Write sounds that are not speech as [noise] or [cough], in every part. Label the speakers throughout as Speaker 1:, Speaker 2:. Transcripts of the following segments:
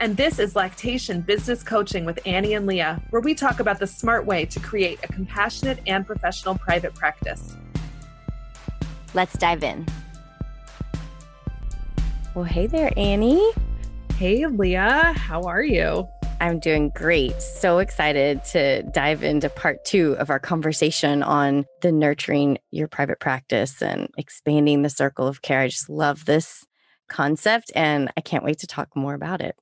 Speaker 1: And this is Lactation Business Coaching with Annie and Leah, where we talk about the smart way to create a compassionate and professional private practice.
Speaker 2: Let's dive in. Well, hey there, Annie.
Speaker 1: Hey, Leah. How are you?
Speaker 2: I'm doing great. So excited to dive into part two of our conversation on the nurturing your private practice and expanding the circle of care. I just love this concept and I can't wait to talk more about it.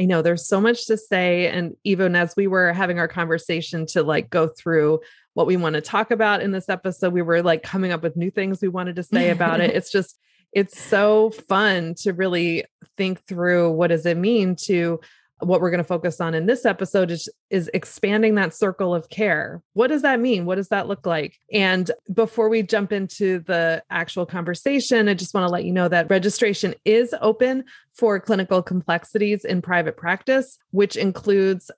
Speaker 1: I know there's so much to say. And even as we were having our conversation to like go through what we want to talk about in this episode, we were like coming up with new things we wanted to say about it. [laughs] It's just, it's so fun to really think through what does it mean to what we're going to focus on in this episode is, is expanding that circle of care. What does that mean? What does that look like? And before we jump into the actual conversation, I just want to let you know that registration is open for clinical complexities in private practice, which includes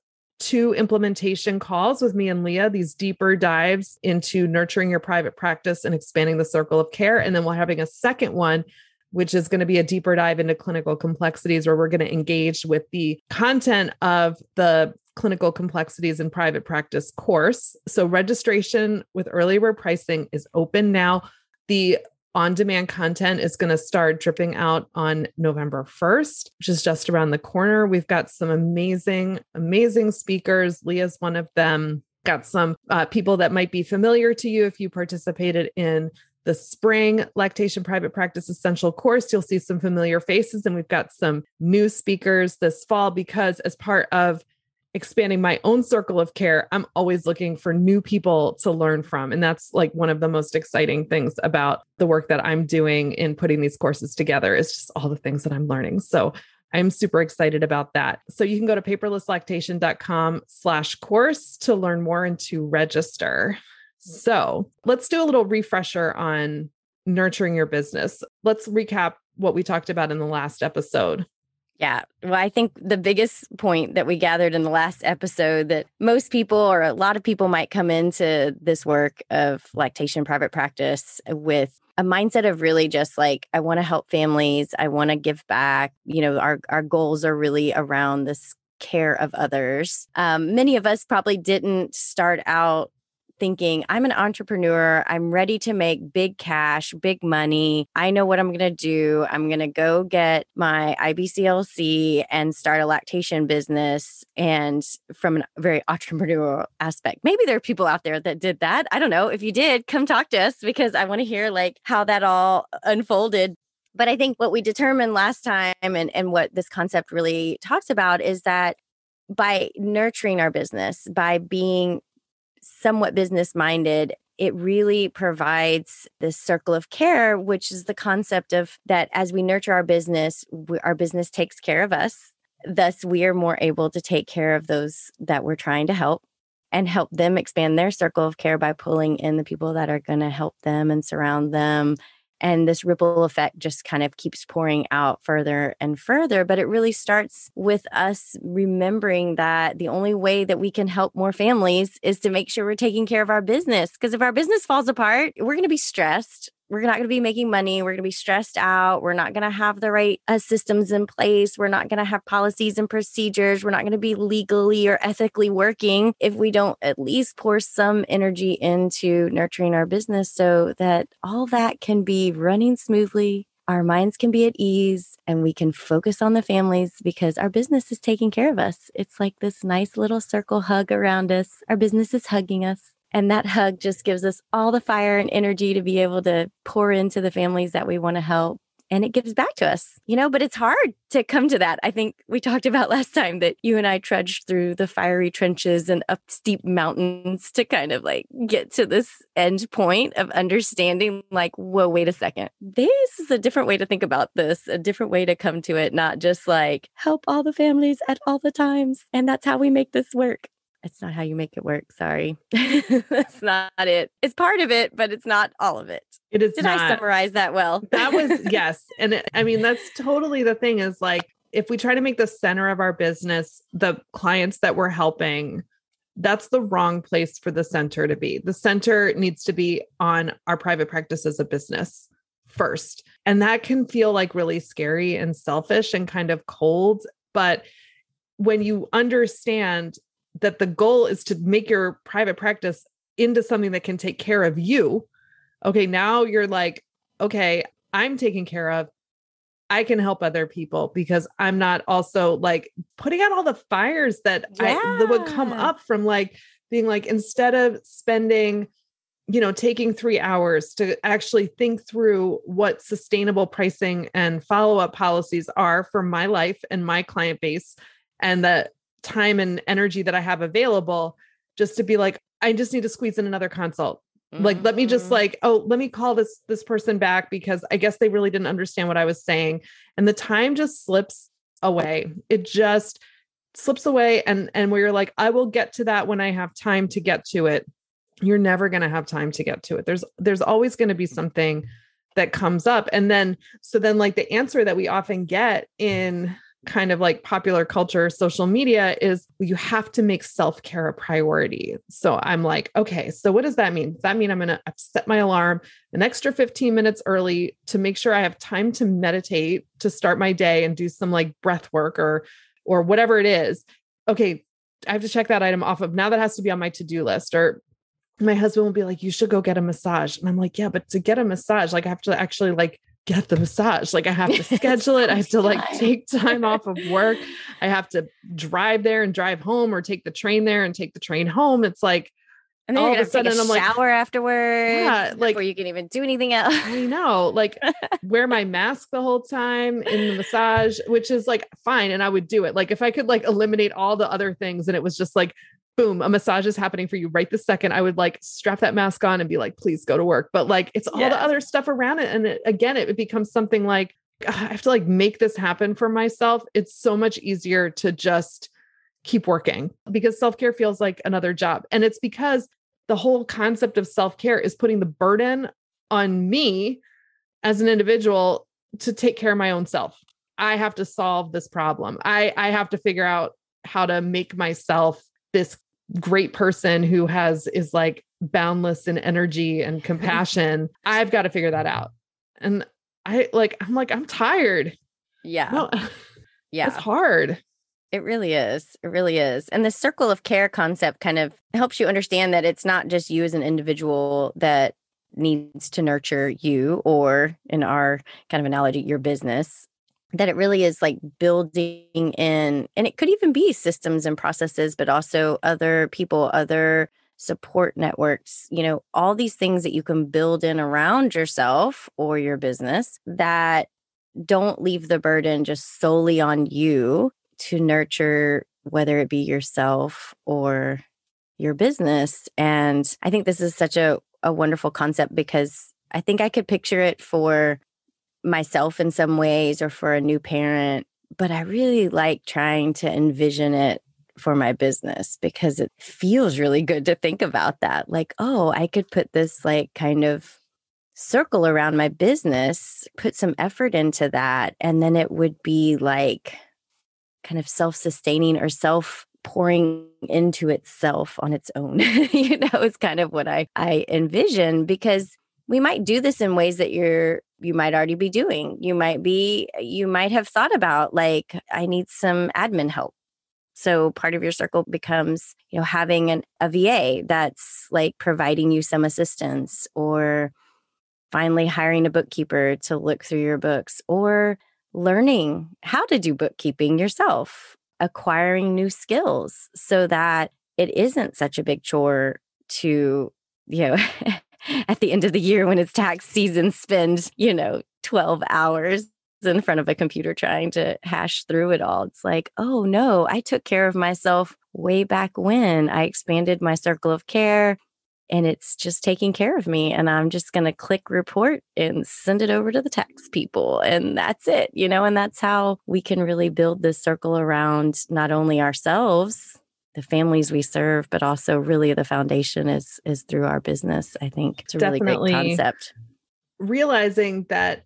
Speaker 1: two implementation calls with me and Leah, these deeper dives into nurturing your private practice and expanding the circle of care. And then we're having a second one which is going to be a deeper dive into clinical complexities where we're going to engage with the content of the clinical complexities in private practice course. So registration with early bird pricing is open now. The on demand content is going to start dripping out on November 1st, which is just around the corner. We've got some amazing, amazing speakers. Leah's one of them. Got some uh, people that might be familiar to you if you participated in the spring lactation private practice essential course. You'll see some familiar faces, and we've got some new speakers this fall because, as part of expanding my own circle of care, I'm always looking for new people to learn from. And that's like one of the most exciting things about the work that I'm doing in putting these courses together is just all the things that I'm learning. So I'm super excited about that. So you can go to paperlesslactation.com slash course to learn more and to register. So let's do a little refresher on nurturing your business. Let's recap what we talked about in the last episode.
Speaker 2: Yeah. Well, I think the biggest point that we gathered in the last episode that most people or a lot of people might come into this work of lactation private practice with a mindset of really just like, I want to help families, I want to give back. You know, our, our goals are really around this care of others. Um, many of us probably didn't start out thinking, I'm an entrepreneur. I'm ready to make big cash, big money. I know what I'm going to do. I'm going to go get my IBCLC and start a lactation business. And from a very [laughs] entrepreneurial aspect, maybe there are people out there that did that. I don't know. If you did, come talk to us because I want to hear like how that all unfolded but I think what we determined last time and, and what this concept really talks about is that by nurturing our business, by being somewhat business minded, it really provides this circle of care, which is the concept of that as we nurture our business, we, our business takes care of us. Thus, we are more able to take care of those that we're trying to help and help them expand their circle of care by pulling in the people that are going to help them and surround them and this ripple effect just kind of keeps pouring out further and further. But it really starts with us remembering that the only way that we can help more families is to make sure we're taking care of our business. Because if our business falls apart, we're going to be stressed we're not going to be making money. We're going to be stressed out. We're not going to have the right uh, systems in place. We're not going to have policies and procedures. We're not going to be legally or ethically working if we don't at least pour some energy into nurturing our business so that all that can be running smoothly. Our minds can be at ease and we can focus on the families because our business is taking care of us. It's like this nice little circle hug around us. Our business is hugging us And that hug just gives us all the fire and energy to be able to pour into the families that we want to help and it gives back to us, you know, but it's hard to come to that. I think we talked about [laughs] last time that you and I trudged through the fiery trenches and up steep mountains to kind of like get to this end point of understanding, like, whoa, wait a second. This is a different way to think about this, a different way to come to it, not just like help all the families at all the times. And that's how we make this work it's not how you make it work. Sorry. [laughs] That's not it. It's part of it, but it's not all of it.
Speaker 1: It is
Speaker 2: Did
Speaker 1: not.
Speaker 2: I summarize that well?
Speaker 1: that was [laughs] yes. And it, I mean, that's totally the thing is like if we try to make the center of our business the clients that we're helping, that's the wrong place for the center to be. The center needs to be on our private practice as a business first. And that can feel like really scary and selfish and kind of cold. But when you understand that the goal is to make your private practice into something that can take care of you. Okay, now you're like, okay, I'm taken care of. I can help other people because I'm not also like putting out all the fires that yeah. I that would come up from like being like instead of spending you know taking 3 hours to actually think through what sustainable pricing and follow-up policies are for my life and my client base and that time and energy that I have available just to be like, I just need to squeeze in another consult. Mm-hmm. Like, let me just mm-hmm. like, oh, let me call this this person back because I guess they really didn't understand what I was saying. And the time just slips away. It just slips away and and where you're like, I will get to that when I have time to get to it. You're never going to have time to get to it. There's there's always going to be something that comes up. And then so then like the answer that we often get in kind of like popular culture, social media is you have to make self care a priority. So I'm like, okay, so what does that mean? Does that mean I'm going to set my alarm an extra 15 minutes early to make sure I have time to meditate to start my day and do some like breath work or or whatever it is? Okay, I have to check that item off of now that has to be on my to-do list or my husband will be like you should go get a massage and i'm like yeah but to get a massage like i have to actually like get the massage. Like I have to [laughs] schedule it. I have to like take time off of work. [laughs] I have to drive there and drive home or take the train there and take the train home. It's like
Speaker 2: and then all you're gonna of a sudden, take a I'm shower like, afterwards. Yeah, like before you can even do anything else.
Speaker 1: I know, like [laughs] wear my mask the whole time in the massage, which is like fine, and I would do it. Like if I could like eliminate all the other things, and it was just like boom, a massage is happening for you right this second, I would like strap that mask on and be like, please go to work. But like it's all the other stuff around it. And it, again, it becomes something like, I have to like make this happen for myself. It's so much easier to just keep working because self care feels like another job. And it's because the whole concept of self care is putting the burden on me as an individual to take care of my own self. I have to solve this problem. I, I have to figure out how to make myself this great person who has is like boundless in energy and [laughs] compassion. I've got to figure that out. And I like I'm like I'm tired.
Speaker 2: Yeah. No, [laughs]
Speaker 1: yeah. It's hard.
Speaker 2: It really is. It really is. And the circle of care concept kind of helps you understand that it's not just you as an individual that needs to nurture you or in our kind of analogy your business that it really is like building in and it could even be systems and processes but also other people other support networks you know all these things that you can build in around yourself or your business that don't leave the burden just solely on you to nurture whether it be yourself or your business. And i think this is such a, a wonderful concept because i think i could picture it for myself in some ways or for a new parent, but I really like trying to envision it for my business because it feels really good to think about that. Like, oh, I could put this like kind of circle around my business, put some effort into that, and then it would be like kind of self sustaining or self pouring into itself on its own. [laughs] you know, is kind of what I I envision because we might do this in ways that you're you might already be doing. You might be, uh, you might have thought about like, I need some admin help. So part of your circle becomes, you know, having an, a VA that's like providing you some assistance or finally hiring a bookkeeper to look through your books or learning how to do bookkeeping yourself, acquiring new skills so that it isn't such a big chore to, you know, [laughs] at the end of the year when it's tax season, spend, you know, 12 hours in front of a computer trying to hash through it all. It's like, oh no, I took care of myself way back when. I expanded my circle of care and it's just taking care of me. And I'm just going to click report and send it over to the tax people. And that's it, you know, and that's how we can really build this circle around not only ourselves the families we serve, but also really the foundation is is through our business. I think it's a Definitely really great concept.
Speaker 1: Realizing that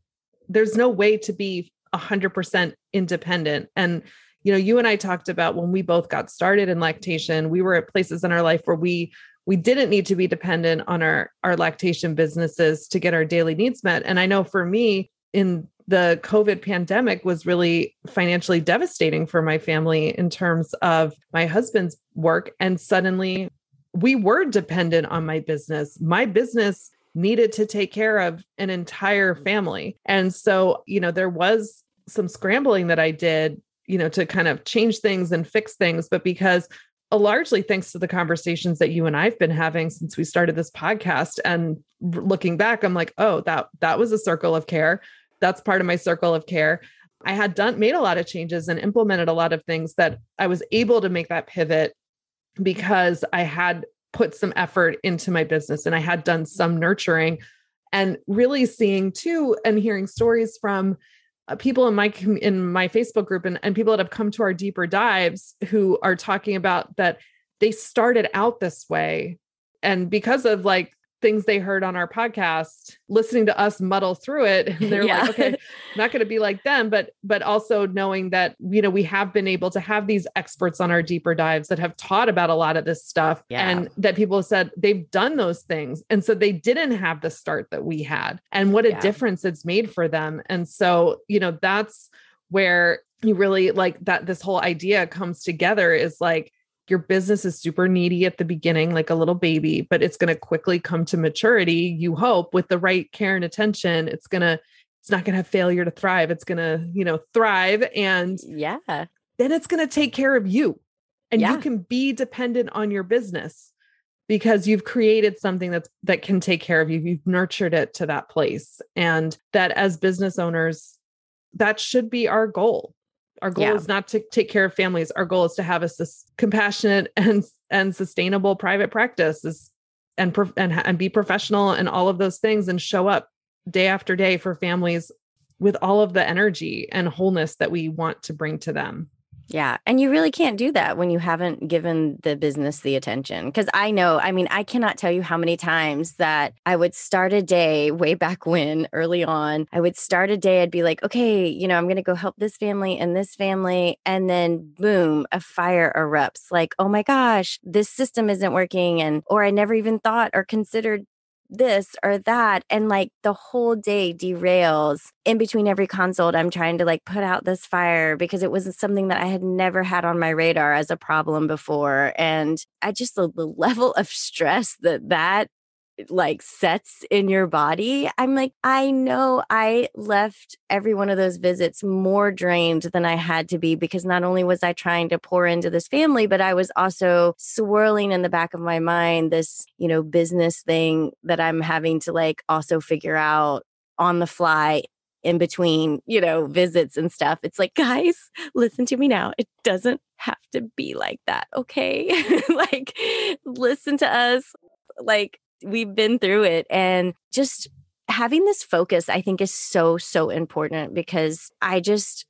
Speaker 1: there's no way to be 100% independent and you know you and I talked about when we both got started in lactation we were at places in our life where we we didn't need to be dependent on our our lactation businesses to get our daily needs met and I know for me in the COVID pandemic was really financially devastating for my family in terms of my husband's work. And suddenly we were dependent on my business. My business needed to take care of an entire family. And so, you know, there was some scrambling that I did, you know, to kind of change things and fix things. But because uh, largely thanks to the conversations that you and I've been having since we started this podcast and looking back I'm like oh that that was a circle of care that's part of my circle of care. I had done made a lot of changes and implemented a lot of things that I was able to make that pivot because I had put some effort into my business and I had done some nurturing and really seeing too and hearing stories from uh, people in my in my Facebook group and, and people that have come to our deeper dives who are talking about that they started out this way and because of like things they heard on our podcast listening to us muddle through it [laughs] and they're yeah. like okay [laughs] not going to be like them but but also knowing that you know we have been able to have these experts on our deeper dives that have taught about a lot of this stuff yeah. and that people have said they've done those things and so they didn't have the start that we had and what a yeah. difference it's made for them and so you know that's where you really like that this whole idea comes together is like your business is super needy at the beginning, like a little baby, but it's going to quickly come to maturity, you hope, with the right care and attention. It's going to, it's not going to have failure to thrive. It's going to, you know, thrive. And
Speaker 2: yeah,
Speaker 1: then it's going to take care of you. And yeah. you can be dependent on your business because you've created something that's that can take care of you. You've nurtured it to that place. And that as business owners, that should be our goal our goal yeah. is not to take care of families. Our goal is to have a sus- compassionate [laughs] and and sustainable private practice is and pro- and and be professional and all of those things and show up day after day for families with all of the energy and wholeness that we want to bring to them.
Speaker 2: Yeah. And you really can't do that when you haven't given the business the attention. Cause I know, I mean, I cannot tell you how many times that I would start a day way back when, early on, I would start a day, I'd be like, okay, you know, I'm going to go help this family and this family. And then boom, a fire erupts like, oh my gosh, this system isn't working. And, or I never even thought or considered this or that and like the whole day derails in between every consult i'm trying to like put out this fire because it was something that i had never had on my radar as a problem before and i just the, the [laughs] level of stress that that like sets in your body. I'm like, I know I left every one of those visits more drained than I had to be because not only was I trying to pour into this family, but I was also swirling in the back of my mind this, you know, business thing that I'm having to like also figure out on the fly in between, you know, visits and stuff. It's like, guys, listen to me now. It doesn't have to be like that. Okay. [laughs] like, listen to us. Like, we've been through it and just having this focus i think is so so important because i just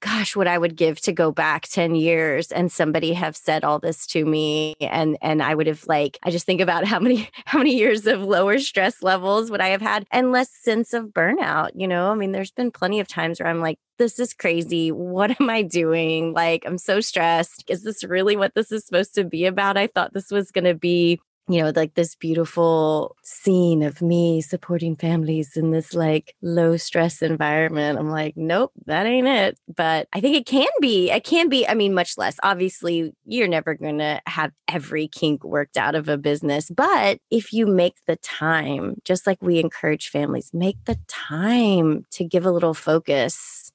Speaker 2: gosh what i would give to go back 10 years and somebody have said all this to me and and i would have like i just think about [laughs] how many how many years of lower stress levels would i have had and less sense of burnout you know? I mean there's been plenty of times where i'm like this is crazy. What am i doing? Like i'm so stressed. Is this really what this is supposed to be about? I thought this was going to be you know, like this beautiful scene of me supporting families in this like low stress environment. I'm like, nope, that ain't it. But I think it can be. It can be. I mean, much less. Obviously, you're never going to have every kink worked out of a business. But if you make the time, just like we encourage families, make the time to give a little focus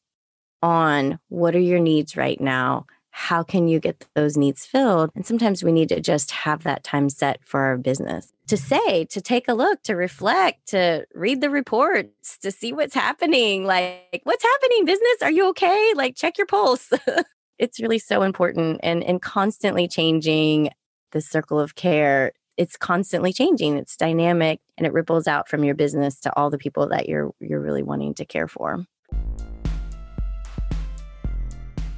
Speaker 2: on what are your needs right now how can you get those needs filled? And sometimes we need to just have that time set for our business to say, to take a look, to reflect, to read the reports, to see what's happening. Like, what's happening, business? Are you okay? Like, check your pulse. [laughs] it's really so important and, and constantly changing the circle of care. It's constantly changing. It's dynamic and it ripples out from your business to all the people that you're you're really wanting to care for.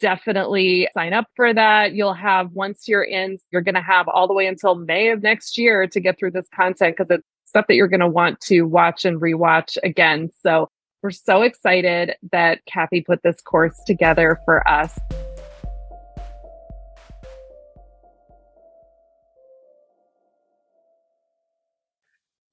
Speaker 1: definitely sign up for that. You'll have, once you're in, you're going to have all the way until May of next year to get through this content because it's stuff that you're going to want to watch and rewatch again. So we're so excited that Kathy put this course together for us.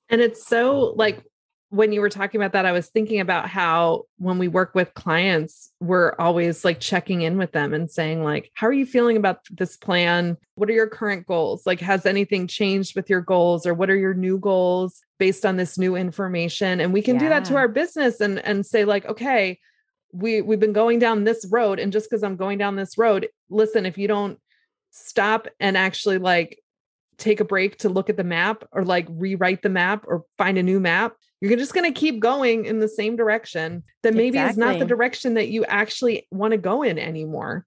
Speaker 1: And it's so like when you were talking about that, I was thinking about how when we work with clients, we're always like checking in with them and saying, like, how are you feeling about this plan? What are your current goals? Like, has anything changed with your goals or what are your new goals based on this new information? And we can yeah. do that to our business and and say, like, okay, we we've been going down this road. And just because I'm going down this road, listen, if you don't stop and actually like take a break to look at the map or like rewrite the map or find a new map you're just going to keep going in the same direction that maybe exactly. is not the direction that you actually want to go in anymore.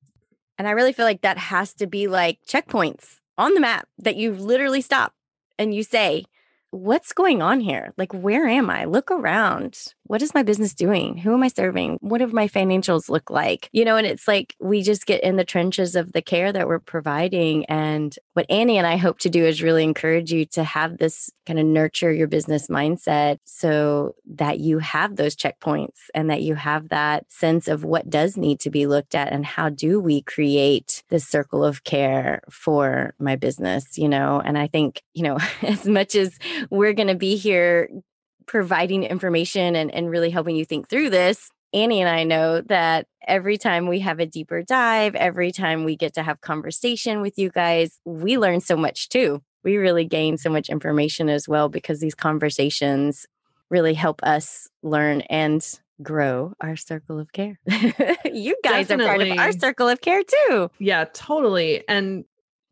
Speaker 2: And I really feel like that has to be like checkpoints on the map that you literally stop and you say, what's going on here? Like, where am I? Look around. What is my business doing? Who am I serving? What do my financials look like? You know, and it's like we just get in the trenches of the care that we're providing. And what Annie and I hope to do is really encourage you to have this kind of nurture your business mindset so that you have those checkpoints and that you have that sense of what does need to be looked at and how do we create this circle of care for my business, you know? And I think, you know, [laughs] as much as we're going to be here providing information and, and really helping you think through this. Annie and I know that every time we have a deeper dive, every time we get to have conversation with you guys, we learn so much too. We really gain so much information as well because these conversations really help us learn and grow our circle of care. [laughs] you guys Definitely. are part of our circle of care too.
Speaker 1: Yeah, totally. And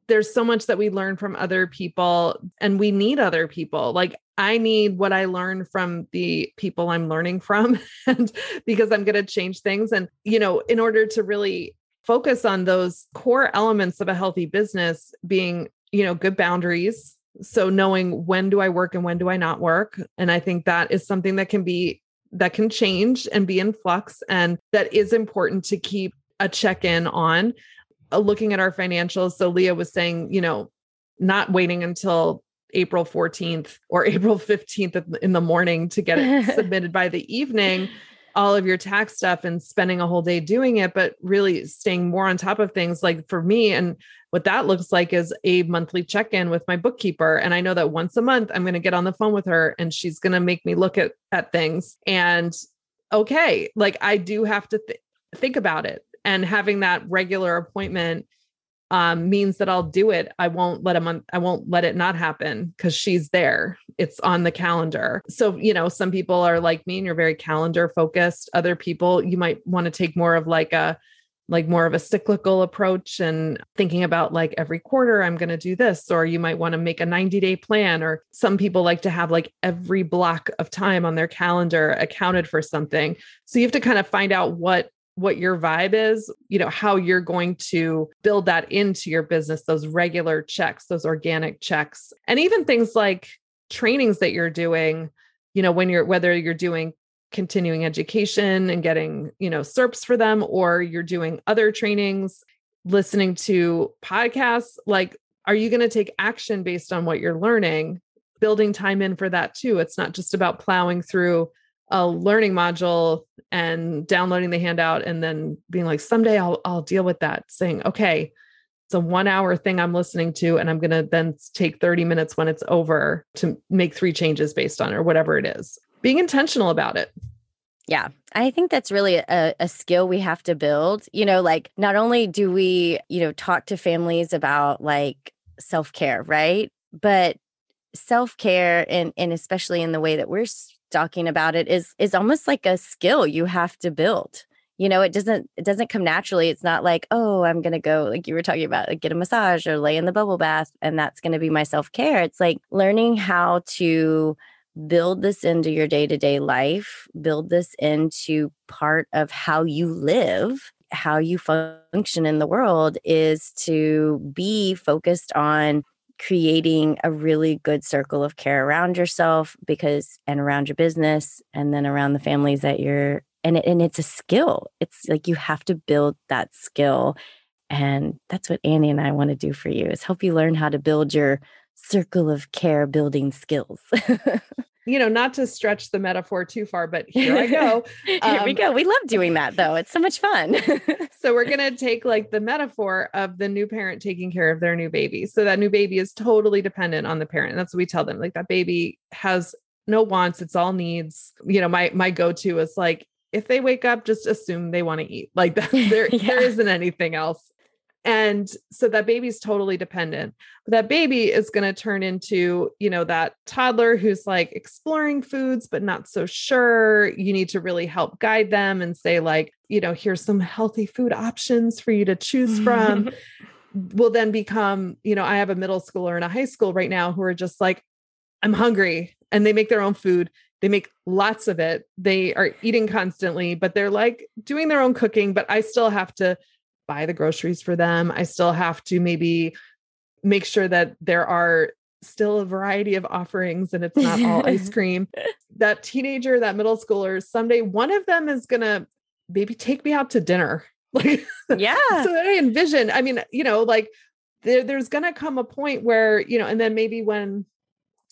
Speaker 1: there's so much that we learn from other people and we need other people. Like I need what I learn from the people I'm learning from [laughs] and because I'm going to change things. And you know in order to really focus on those core elements of a healthy business being you know good boundaries. So knowing when do I work and when do I not work. And I think that is something that can be that can change and be in flux and that is important to keep a check in on Uh, looking at our financials. So Leah was saying, you know, not waiting until April 14th or [laughs] April 15th in the morning to get it [laughs] submitted by the evening, all of your tax stuff and spending a whole day doing it, but really staying more on top of things. Like for me, and what that looks like is a monthly check in with my bookkeeper. And I know that once a month, I'm going to get on the phone with her and she's going to make me look at, at things. And okay, like I do have to th- think about it and having that regular appointment um, means that I'll do it. I won't let him. I won't let it not happen because she's there. it's on the calendar. So, you know, some people are like me and you're very calendar focused. Other people, you might want to take more of like a like more of a cyclical approach and thinking about like every quarter I'm going to do this or you might want to make a 90 day plan or some people like to have like every block of time on their calendar accounted for something. So you have to kind of find out what what your vibe is, you know, how you're going to build that into your business, those regular checks, those organic checks. And even things like trainings that you're doing, you know, when you're whether you're doing continuing education and getting, you know, CERPs for them, or you're doing other trainings, listening to podcasts, like, are you going to take action based on what you're learning? Building time in for that too. It's not just about plowing through a learning module and downloading the handout and then being like, someday I'll I'll deal with that. Saying, okay, it's a one hour thing I'm listening to, and I'm gonna then take 30 minutes when it's over to make three changes based on or whatever it is being intentional about it.
Speaker 2: Yeah, I think that's really a, a, skill we have to build. You know, like not only do we, you know, talk to families about like self care, right? But self care, and and especially in the way that we're talking about it, is is almost like a skill you have to build. You know, it doesn't it doesn't come naturally. It's not like, oh, I'm gonna go like you were talking about, like get a massage or lay in the bubble bath, and that's gonna be my self care. It's like learning how to build this into your day to day life, build this into part of how you live, how you function in the world is to be focused on creating a really good circle of care around yourself because and around your business and then around the families that you're and it, and it's a skill. It's like you have to build that skill and that's what Annie and I want to do for you is help you learn how to build your circle of care building skills. [laughs]
Speaker 1: you know, not to stretch the metaphor too far, but here I go. [laughs]
Speaker 2: here um, we go. We love doing that though. It's so much fun. [laughs]
Speaker 1: so we're going to take like the metaphor of the new parent taking care of their new baby. So that new baby is totally dependent on the parent. And that's what we tell them. Like that baby has no wants, it's all needs. You know, my my go-to is like if they wake up, just assume they want to eat. Like that, [laughs] there, yeah. there isn't anything else. And so that baby's totally dependent. But that baby is going to turn into, you know, that toddler who's like exploring foods, but not so sure. You need to really help guide them and say, like, you know, here's some healthy food options for you to choose from. [laughs] will then become, you know, I have a middle schooler and a high school right now who are just like, I'm hungry. And they make their own food. They make lots of it. They are eating constantly, but they're like doing their own cooking. But I still have to buy the groceries for them. I still have to maybe make sure that there are still a variety of offerings and it's [laughs] not all ice cream. That teenager, that middle schooler, someday one of them is going to maybe take me out to dinner. [laughs]
Speaker 2: Like, yeah.
Speaker 1: so that I envision, I mean, you know, like there, there's going to come a point where, you know, and then maybe when,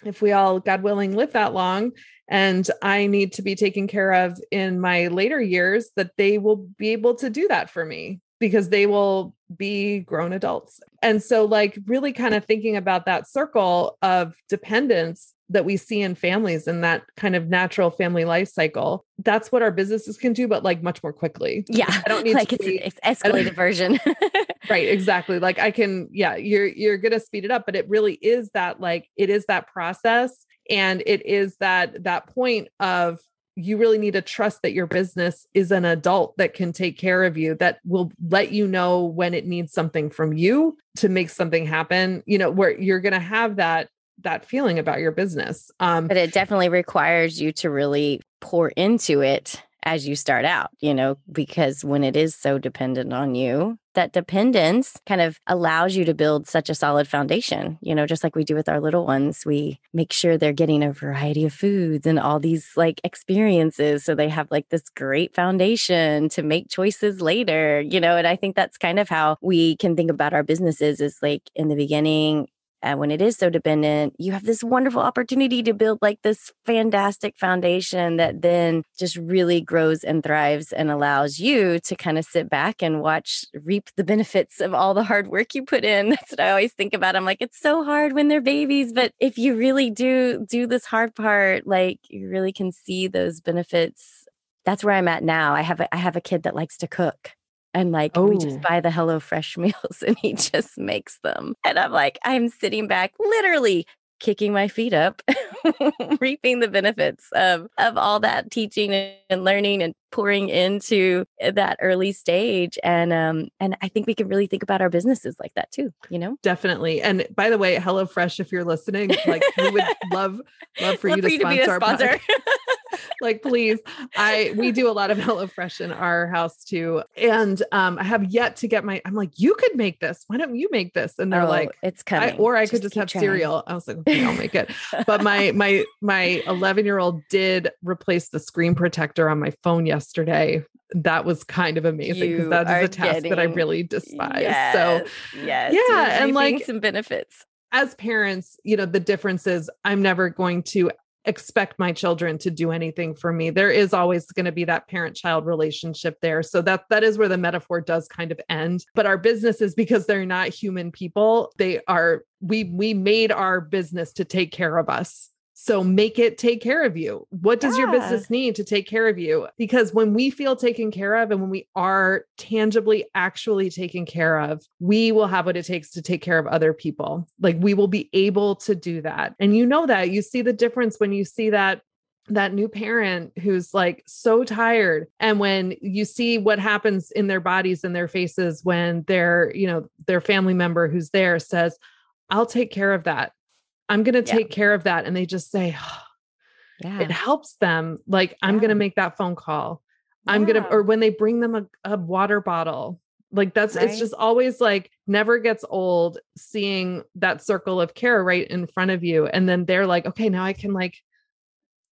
Speaker 1: if we all, God willing, live that long and I need to be taken care of in my later years, that they will be able to do that for me because they will be grown adults. And so, like, really kind of thinking about that circle of dependence that we see in families and that kind of natural family life cycle. That's what our businesses can do, but like much more quickly.
Speaker 2: Yeah. I don't [laughs] need like to it's, it's [laughs] escalated version. [laughs]
Speaker 1: right. Exactly. Like I can, yeah, you're you're gonna speed it up, but it really is that like it is that process and it is that that point of you really need to trust that your business is an adult that can take care of you that will let you know when it needs something from you to make something happen you know where you're going to have that that feeling about your business
Speaker 2: um but it definitely requires you to really pour into it as you start out, you know, because when it is so dependent on you, that dependence kind of allows you to build such a solid foundation, you know, just like we do with our little ones. We make sure they're getting a variety of foods and all these like experiences. So they have like this great foundation to make choices later, you know, and I think that's kind of how we can think about our businesses is like in the beginning, and when it is so dependent, you have this wonderful opportunity to build like this fantastic foundation that then just really grows and thrives and allows you to kind of sit back and watch reap the benefits of all the hard work you put in. [laughs] That's what I always think about. I'm like, it's so hard when they're babies, but if you really do do this hard part, like you really can see those benefits. That's where I'm at now. I have a, I have a kid that likes to cook and like oh. we just oh. buy the HelloFresh [laughs] meals and he just makes them. And I'm like, I'm sitting back literally kicking my feet up [laughs] reaping the benefits of of all that teaching and learning and pouring into that early stage and um and I think we can really think about our businesses like that too, you know?
Speaker 1: Definitely. And by the way, HelloFresh if you're listening, like we would [laughs] love love for love you to for sponsor to our sponsor. [laughs] like please i we do a lot of HelloFresh in our house too and um i have yet to get my i'm like you could make this why don't you make this and they're oh, like
Speaker 2: it's coming
Speaker 1: I, or i just could just have trying. cereal i was like okay i'll make it but my [laughs] my my 11 year old did replace the screen protector on my phone yesterday that was kind of amazing because that is a task getting, that i really despise yes, so
Speaker 2: yes yeah and like some benefits.
Speaker 1: as parents, you know, the difference is I'm never going to expect my children to do anything for me. There is always going to be that parent child relationship there so that that is where the metaphor does kind of end but our businesses because they're not human people they are we we made our business to take care of us so make it take care of you. What does yeah. your business need to take care of you? Because when we feel taken care of and when we are tangibly actually taken care of, we will have what it takes to take care of other people. Like we will be able to do that. And you know that. You see the difference when you see that that new parent who's like so tired and when you see what happens in their bodies and their faces when their you know their family member who's there says I'll take care of that I'm going to take yeah. care of that. And they just say, [sighs] oh, yeah. it helps them. Like, I'm going to make that phone call. I'm going to, or when they bring them a, a water bottle, like that's, right? it's just always like never gets old seeing that circle of care right in front of you. And then they're like, okay, now I can like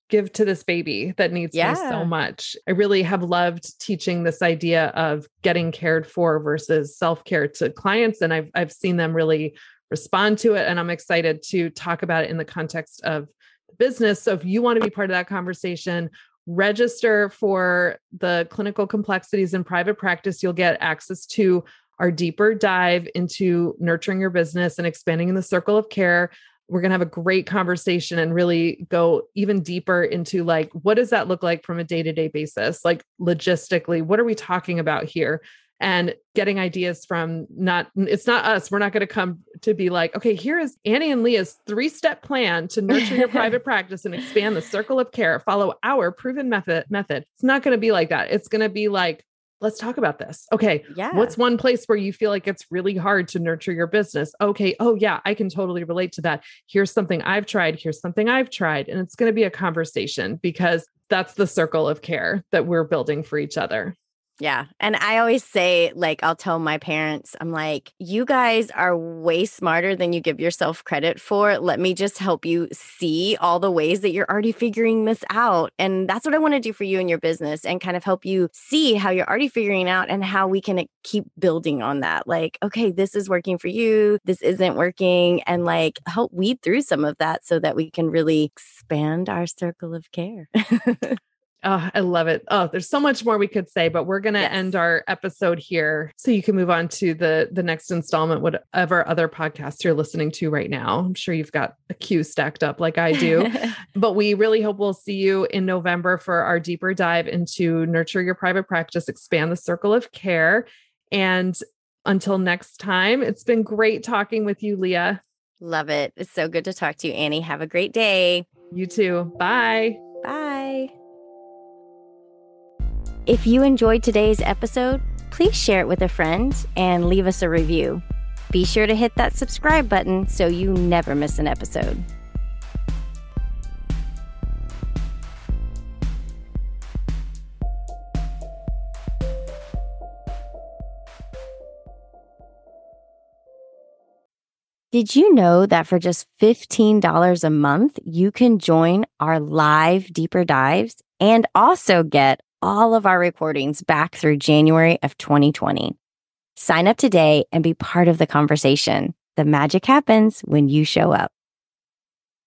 Speaker 1: give to this baby that needs yeah. me so much. I really have loved teaching this idea of getting cared for versus self-care to clients and I've I've seen them really respond to it. And I'm excited to talk about it in the context of the business. So if you want to be part of that conversation, register for the clinical complexities in private practice. You'll get access to our deeper dive into nurturing your business and expanding in the circle of care. We're going to have a great conversation and really go even deeper into like, what does that look like from a day to day basis? Like, logistically, what are we talking about here? And getting ideas from not it's not us we're not going to come to be like okay here is annie and leah's three step plan to nurture your private [laughs] practice and expand the circle of care. Follow our proven method method. It's not going to be like that. It's going to be like let's talk about this. Okay yeah. what's one place where you feel like it's really hard to nurture your business? Okay oh yeah i can totally relate to that. Here's something i've tried here's something i've tried and it's going to be a conversation because that's the circle of care that we're building for each other
Speaker 2: yeah. And I always say, like, I'll tell my parents, I'm like, you guys are way smarter than you give yourself credit for. Let me just help you see all the ways that you're already figuring this out. And that's what I want to do for you in your business and kind of help you see how you're already figuring out and how we can keep building on that. Like, okay, this is working for you, this isn't working. And like, help weed through some of that so that we can really expand our circle of care. [laughs]
Speaker 1: Oh, I love it. Oh, there's so much more we could say, but we're going to yes. end our episode here so you can move on to the the next installment whatever other podcasts you're listening to right now. I'm sure you've got a queue stacked up like I do. [laughs] but we really hope we'll see you in November for our deeper dive into nurture your private practice, expand the circle of care. And until next time, it's been great talking with you, Leah.
Speaker 2: Love it. It's so good to talk to you, Annie. Have a great day.
Speaker 1: You too. Bye.
Speaker 2: Bye. If you enjoyed today's episode, please share it with a friend and leave us a review. Be sure to hit that subscribe button so you never miss an episode. Did you know that for just $15 a month, you can join our live deeper dives and also get all of our recordings back through January of 2020. Sign up today and be part of the conversation. The magic happens when you show up.